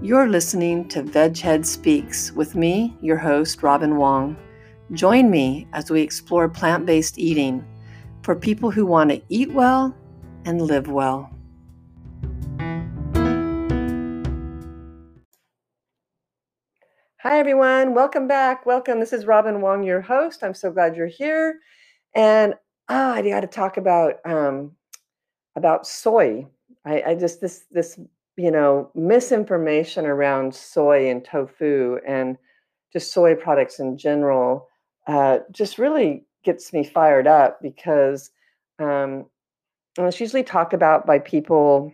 You're listening to Veghead Speaks with me, your host, Robin Wong. Join me as we explore plant based eating for people who want to eat well and live well. Hi, everyone. Welcome back. Welcome. This is Robin Wong, your host. I'm so glad you're here. And oh, I got to talk about um, about soy. I, I just this this you know, misinformation around soy and tofu and just soy products in general uh, just really gets me fired up because um, it's usually talked about by people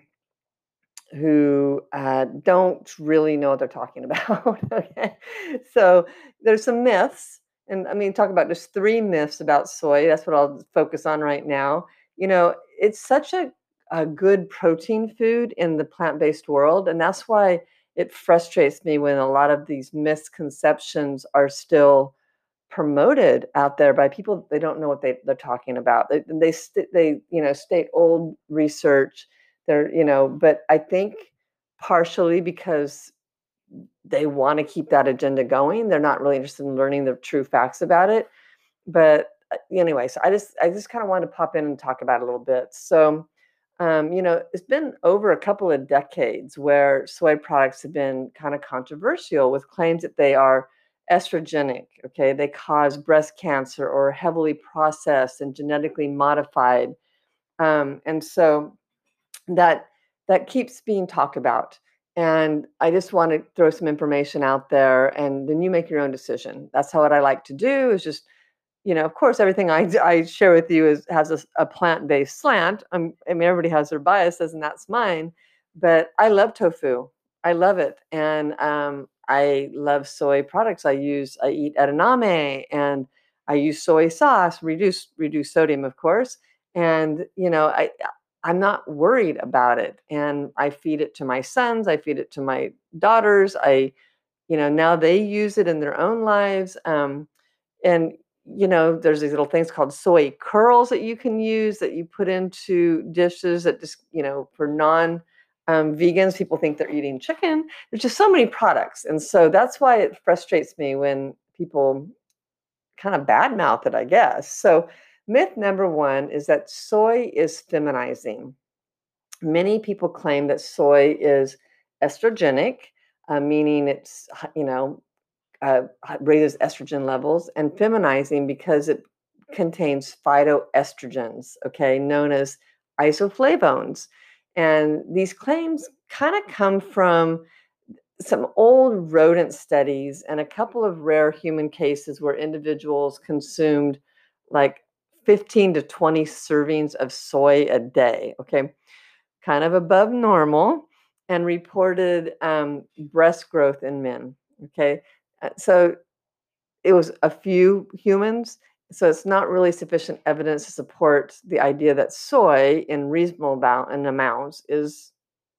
who uh, don't really know what they're talking about. okay, so there's some myths, and I mean, talk about just three myths about soy. That's what I'll focus on right now. You know, it's such a a good protein food in the plant-based world and that's why it frustrates me when a lot of these misconceptions are still promoted out there by people they don't know what they, they're talking about. They they, st- they you know state old research they're you know but i think partially because they want to keep that agenda going they're not really interested in learning the true facts about it but uh, anyway so i just i just kind of wanted to pop in and talk about a little bit. So um, you know, it's been over a couple of decades where soy products have been kind of controversial with claims that they are estrogenic. Okay, they cause breast cancer or heavily processed and genetically modified, um, and so that that keeps being talked about. And I just want to throw some information out there, and then you make your own decision. That's how what I like to do is just you know, of course, everything I, I share with you is has a, a plant based slant. I'm, I mean, everybody has their biases, and that's mine. But I love tofu. I love it, and um, I love soy products. I use I eat edamame, and I use soy sauce, reduce reduce sodium, of course. And you know, I I'm not worried about it, and I feed it to my sons. I feed it to my daughters. I, you know, now they use it in their own lives. Um, and you know, there's these little things called soy curls that you can use that you put into dishes that just, you know, for non um, vegans, people think they're eating chicken. There's just so many products. And so that's why it frustrates me when people kind of badmouth it, I guess. So, myth number one is that soy is feminizing. Many people claim that soy is estrogenic, uh, meaning it's, you know, uh, raises estrogen levels, and feminizing because it contains phytoestrogens, okay, known as isoflavones. And these claims kind of come from some old rodent studies and a couple of rare human cases where individuals consumed like 15 to 20 servings of soy a day, okay, kind of above normal, and reported um, breast growth in men, okay. Uh, so it was a few humans. So it's not really sufficient evidence to support the idea that soy in reasonable and amounts is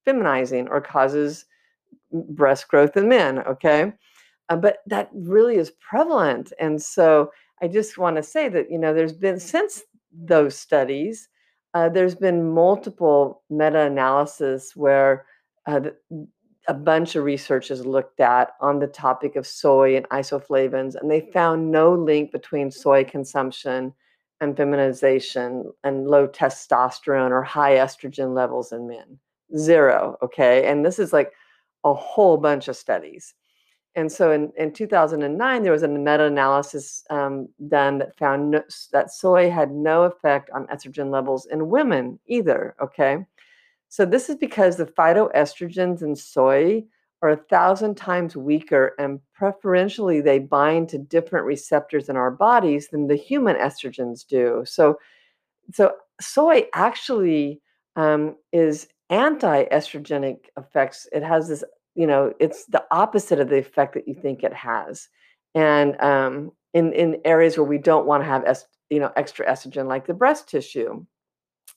feminizing or causes breast growth in men. Okay. Uh, but that really is prevalent. And so I just want to say that, you know, there's been since those studies, uh, there's been multiple meta analysis where uh, a bunch of researchers looked at on the topic of soy and isoflavones, and they found no link between soy consumption and feminization and low testosterone or high estrogen levels in men. Zero. Okay. And this is like a whole bunch of studies. And so in, in 2009, there was a meta analysis um, done that found no, that soy had no effect on estrogen levels in women either. Okay. So this is because the phytoestrogens in soy are a thousand times weaker and preferentially they bind to different receptors in our bodies than the human estrogens do. So, so soy actually um, is anti-estrogenic effects. It has this you know, it's the opposite of the effect that you think it has. And um, in in areas where we don't want to have est- you know extra estrogen, like the breast tissue,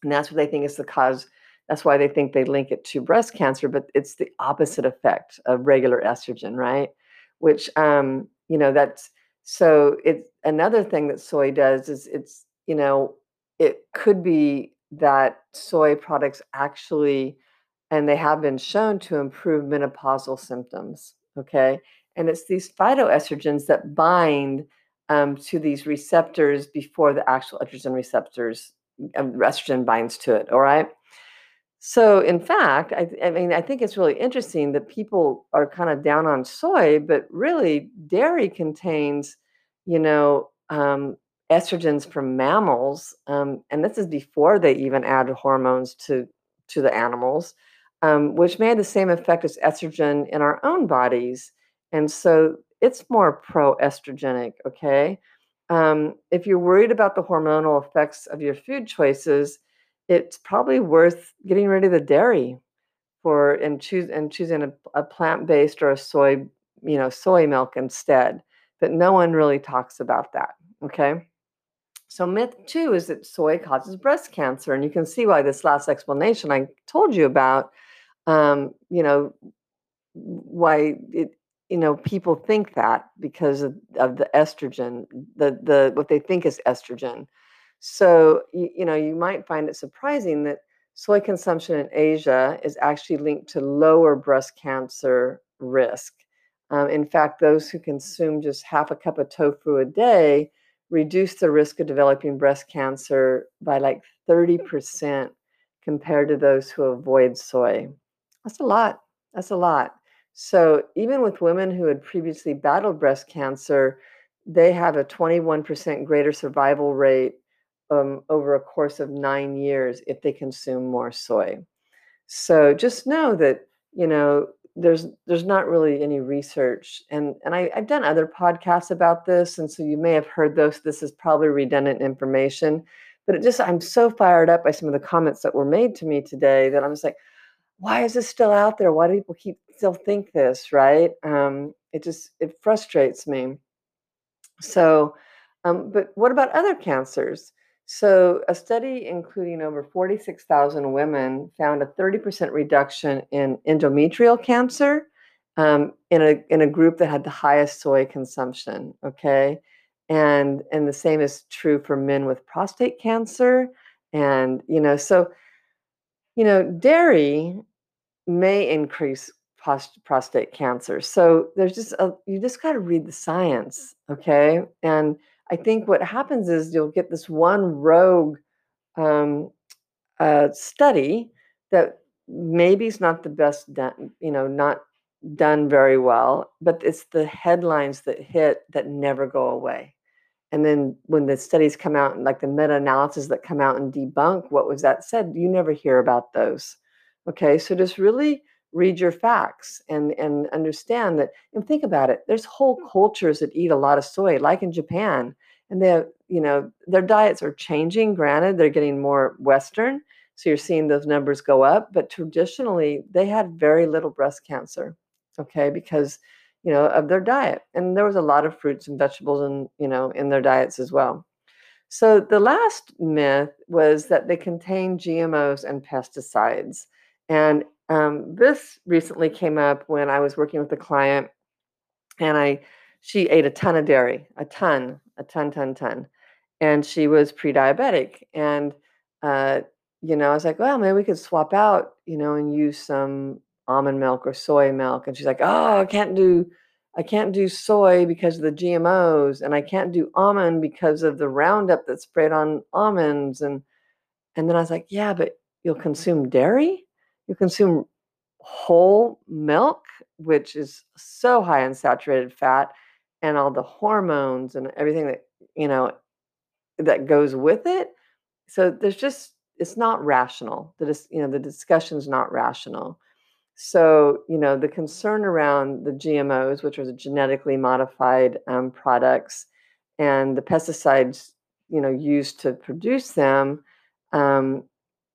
and that's what they think is the cause. That's why they think they link it to breast cancer, but it's the opposite effect of regular estrogen, right? Which um, you know that's so it's another thing that soy does is it's you know it could be that soy products actually and they have been shown to improve menopausal symptoms. Okay. And it's these phytoestrogens that bind um, to these receptors before the actual estrogen receptors, um, estrogen binds to it. All right. So, in fact, I, I mean, I think it's really interesting that people are kind of down on soy, but really, dairy contains, you know, um, estrogens from mammals, um, and this is before they even add hormones to to the animals um, which may have the same effect as estrogen in our own bodies. And so it's more pro estrogenic, okay? Um, if you're worried about the hormonal effects of your food choices, it's probably worth getting rid of the dairy for and choose and choosing a, a plant-based or a soy, you know, soy milk instead. But no one really talks about that. Okay. So myth two is that soy causes breast cancer, and you can see why this last explanation I told you about um, you know, why it, you know, people think that because of, of the estrogen, the the what they think is estrogen. So you, you know, you might find it surprising that soy consumption in Asia is actually linked to lower breast cancer risk. Um, in fact, those who consume just half a cup of tofu a day reduce the risk of developing breast cancer by like 30% compared to those who avoid soy. That's a lot. That's a lot. So even with women who had previously battled breast cancer, they have a 21% greater survival rate um, over a course of nine years if they consume more soy. So just know that you know there's there's not really any research, and and I, I've done other podcasts about this, and so you may have heard those. This is probably redundant information, but it just I'm so fired up by some of the comments that were made to me today that I'm just like, why is this still out there? Why do people keep still think this? Right? Um, it just it frustrates me. So, um, but what about other cancers? So, a study including over 46,000 women found a 30% reduction in endometrial cancer um, in a in a group that had the highest soy consumption. Okay, and and the same is true for men with prostate cancer, and you know so you know, dairy may increase post- prostate cancer. So there's just a, you just got to read the science, okay? And I think what happens is you'll get this one rogue um, uh, study that maybe is not the best done, you know, not done very well, but it's the headlines that hit that never go away. And then when the studies come out and like the meta-analysis that come out and debunk what was that said you never hear about those. Okay so just really read your facts and and understand that and think about it there's whole hmm. cultures that eat a lot of soy like in japan and they have you know their diets are changing granted they're getting more western so you're seeing those numbers go up but traditionally they had very little breast cancer okay because you know, of their diet. And there was a lot of fruits and vegetables and, you know, in their diets as well. So the last myth was that they contain GMOs and pesticides. And um, this recently came up when I was working with a client and I she ate a ton of dairy, a ton, a ton, ton, ton. And she was pre-diabetic. And uh, you know, I was like, well, maybe we could swap out, you know, and use some almond milk or soy milk and she's like oh i can't do i can't do soy because of the gmos and i can't do almond because of the roundup that's sprayed on almonds and and then i was like yeah but you'll consume dairy you consume whole milk which is so high in saturated fat and all the hormones and everything that you know that goes with it. So there's just it's not rational. The you know the discussion's not rational. So, you know, the concern around the GMOs, which are the genetically modified um, products, and the pesticides, you know, used to produce them, um,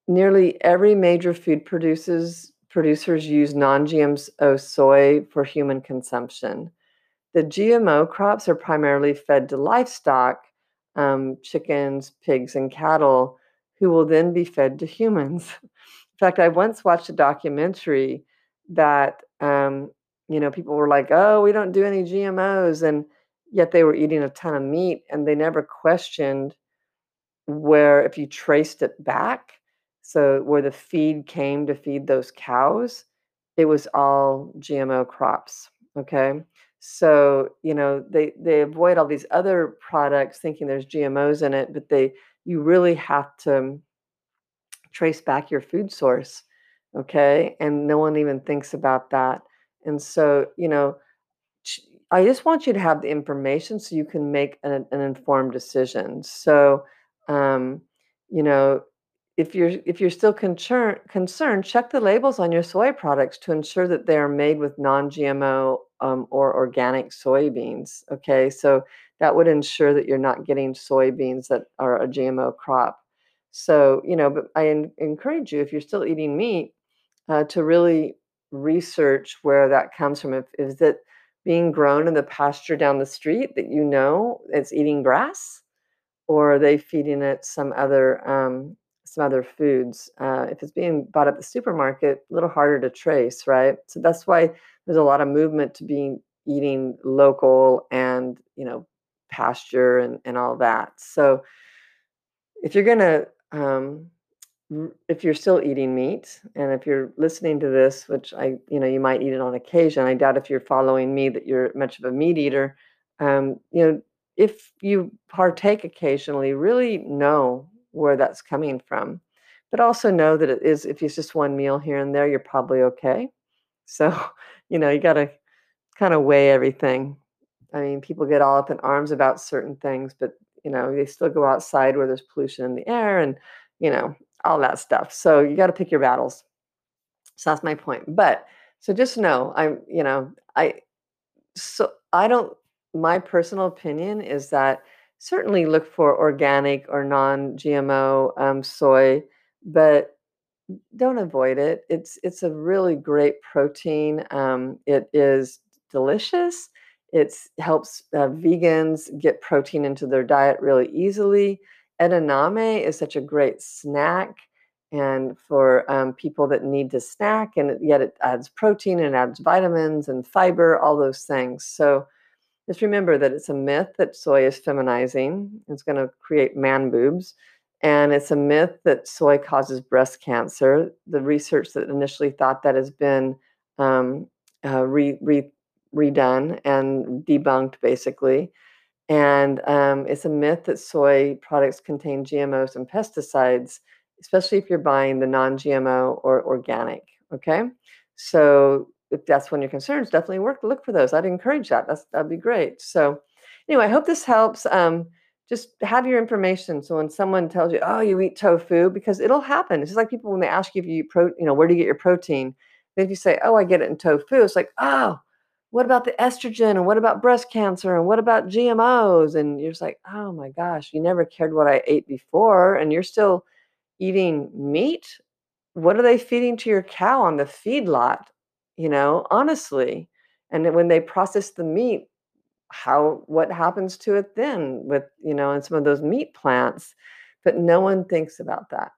nearly every major food produces producers use non GMO soy for human consumption. The GMO crops are primarily fed to livestock, um, chickens, pigs, and cattle, who will then be fed to humans. In fact, I once watched a documentary that, um, you know, people were like, oh, we don't do any GMOs. And yet they were eating a ton of meat and they never questioned where, if you traced it back, so where the feed came to feed those cows, it was all GMO crops. Okay. So, you know, they they avoid all these other products thinking there's GMOs in it, but they you really have to trace back your food source. Okay? And no one even thinks about that. And so, you know, I just want you to have the information so you can make an, an informed decision. So, um, you know, if you're if you're still concerned concerned, check the labels on your soy products to ensure that they are made with non-GMO um, or organic soybeans. Okay, so that would ensure that you're not getting soybeans that are a GMO crop. So you know, but I en- encourage you if you're still eating meat uh, to really research where that comes from. If is it being grown in the pasture down the street that you know it's eating grass, or are they feeding it some other um, some other foods. Uh, if it's being bought at the supermarket, a little harder to trace, right? So that's why there's a lot of movement to being eating local and you know pasture and, and all that. So if you're gonna um, if you're still eating meat and if you're listening to this which i you know you might eat it on occasion i doubt if you're following me that you're much of a meat eater um, you know if you partake occasionally really know where that's coming from. But also know that it is, if it's just one meal here and there, you're probably okay. So, you know, you got to kind of weigh everything. I mean, people get all up in arms about certain things, but, you know, they still go outside where there's pollution in the air and, you know, all that stuff. So you got to pick your battles. So that's my point. But so just know, I'm, you know, I, so I don't, my personal opinion is that certainly look for organic or non-GMO um, soy, but don't avoid it. It's it's a really great protein. Um, it is delicious. It helps uh, vegans get protein into their diet really easily. Edamame is such a great snack, and for um, people that need to snack, and yet it adds protein and adds vitamins and fiber, all those things. So just remember that it's a myth that soy is feminizing. It's going to create man boobs. And it's a myth that soy causes breast cancer. The research that initially thought that has been um, uh, re, re, redone and debunked, basically. And um, it's a myth that soy products contain GMOs and pesticides, especially if you're buying the non GMO or organic. Okay. So if that's one of your concerns, definitely work look for those. I'd encourage that. That's that'd be great. So anyway, I hope this helps. Um, just have your information. So when someone tells you, "Oh, you eat tofu," because it'll happen. It's just like people when they ask you if you eat you know, where do you get your protein? Then if you say, "Oh, I get it in tofu," it's like, "Oh, what about the estrogen? And what about breast cancer? And what about GMOs?" And you're just like, "Oh my gosh, you never cared what I ate before, and you're still eating meat. What are they feeding to your cow on the feedlot? you know, honestly. And when they process the meat, how what happens to it then with, you know, and some of those meat plants, but no one thinks about that.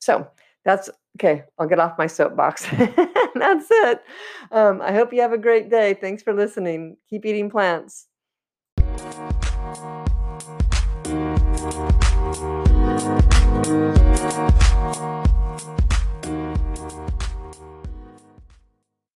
So that's okay. I'll get off my soapbox. that's it. Um, I hope you have a great day. Thanks for listening. Keep eating plants.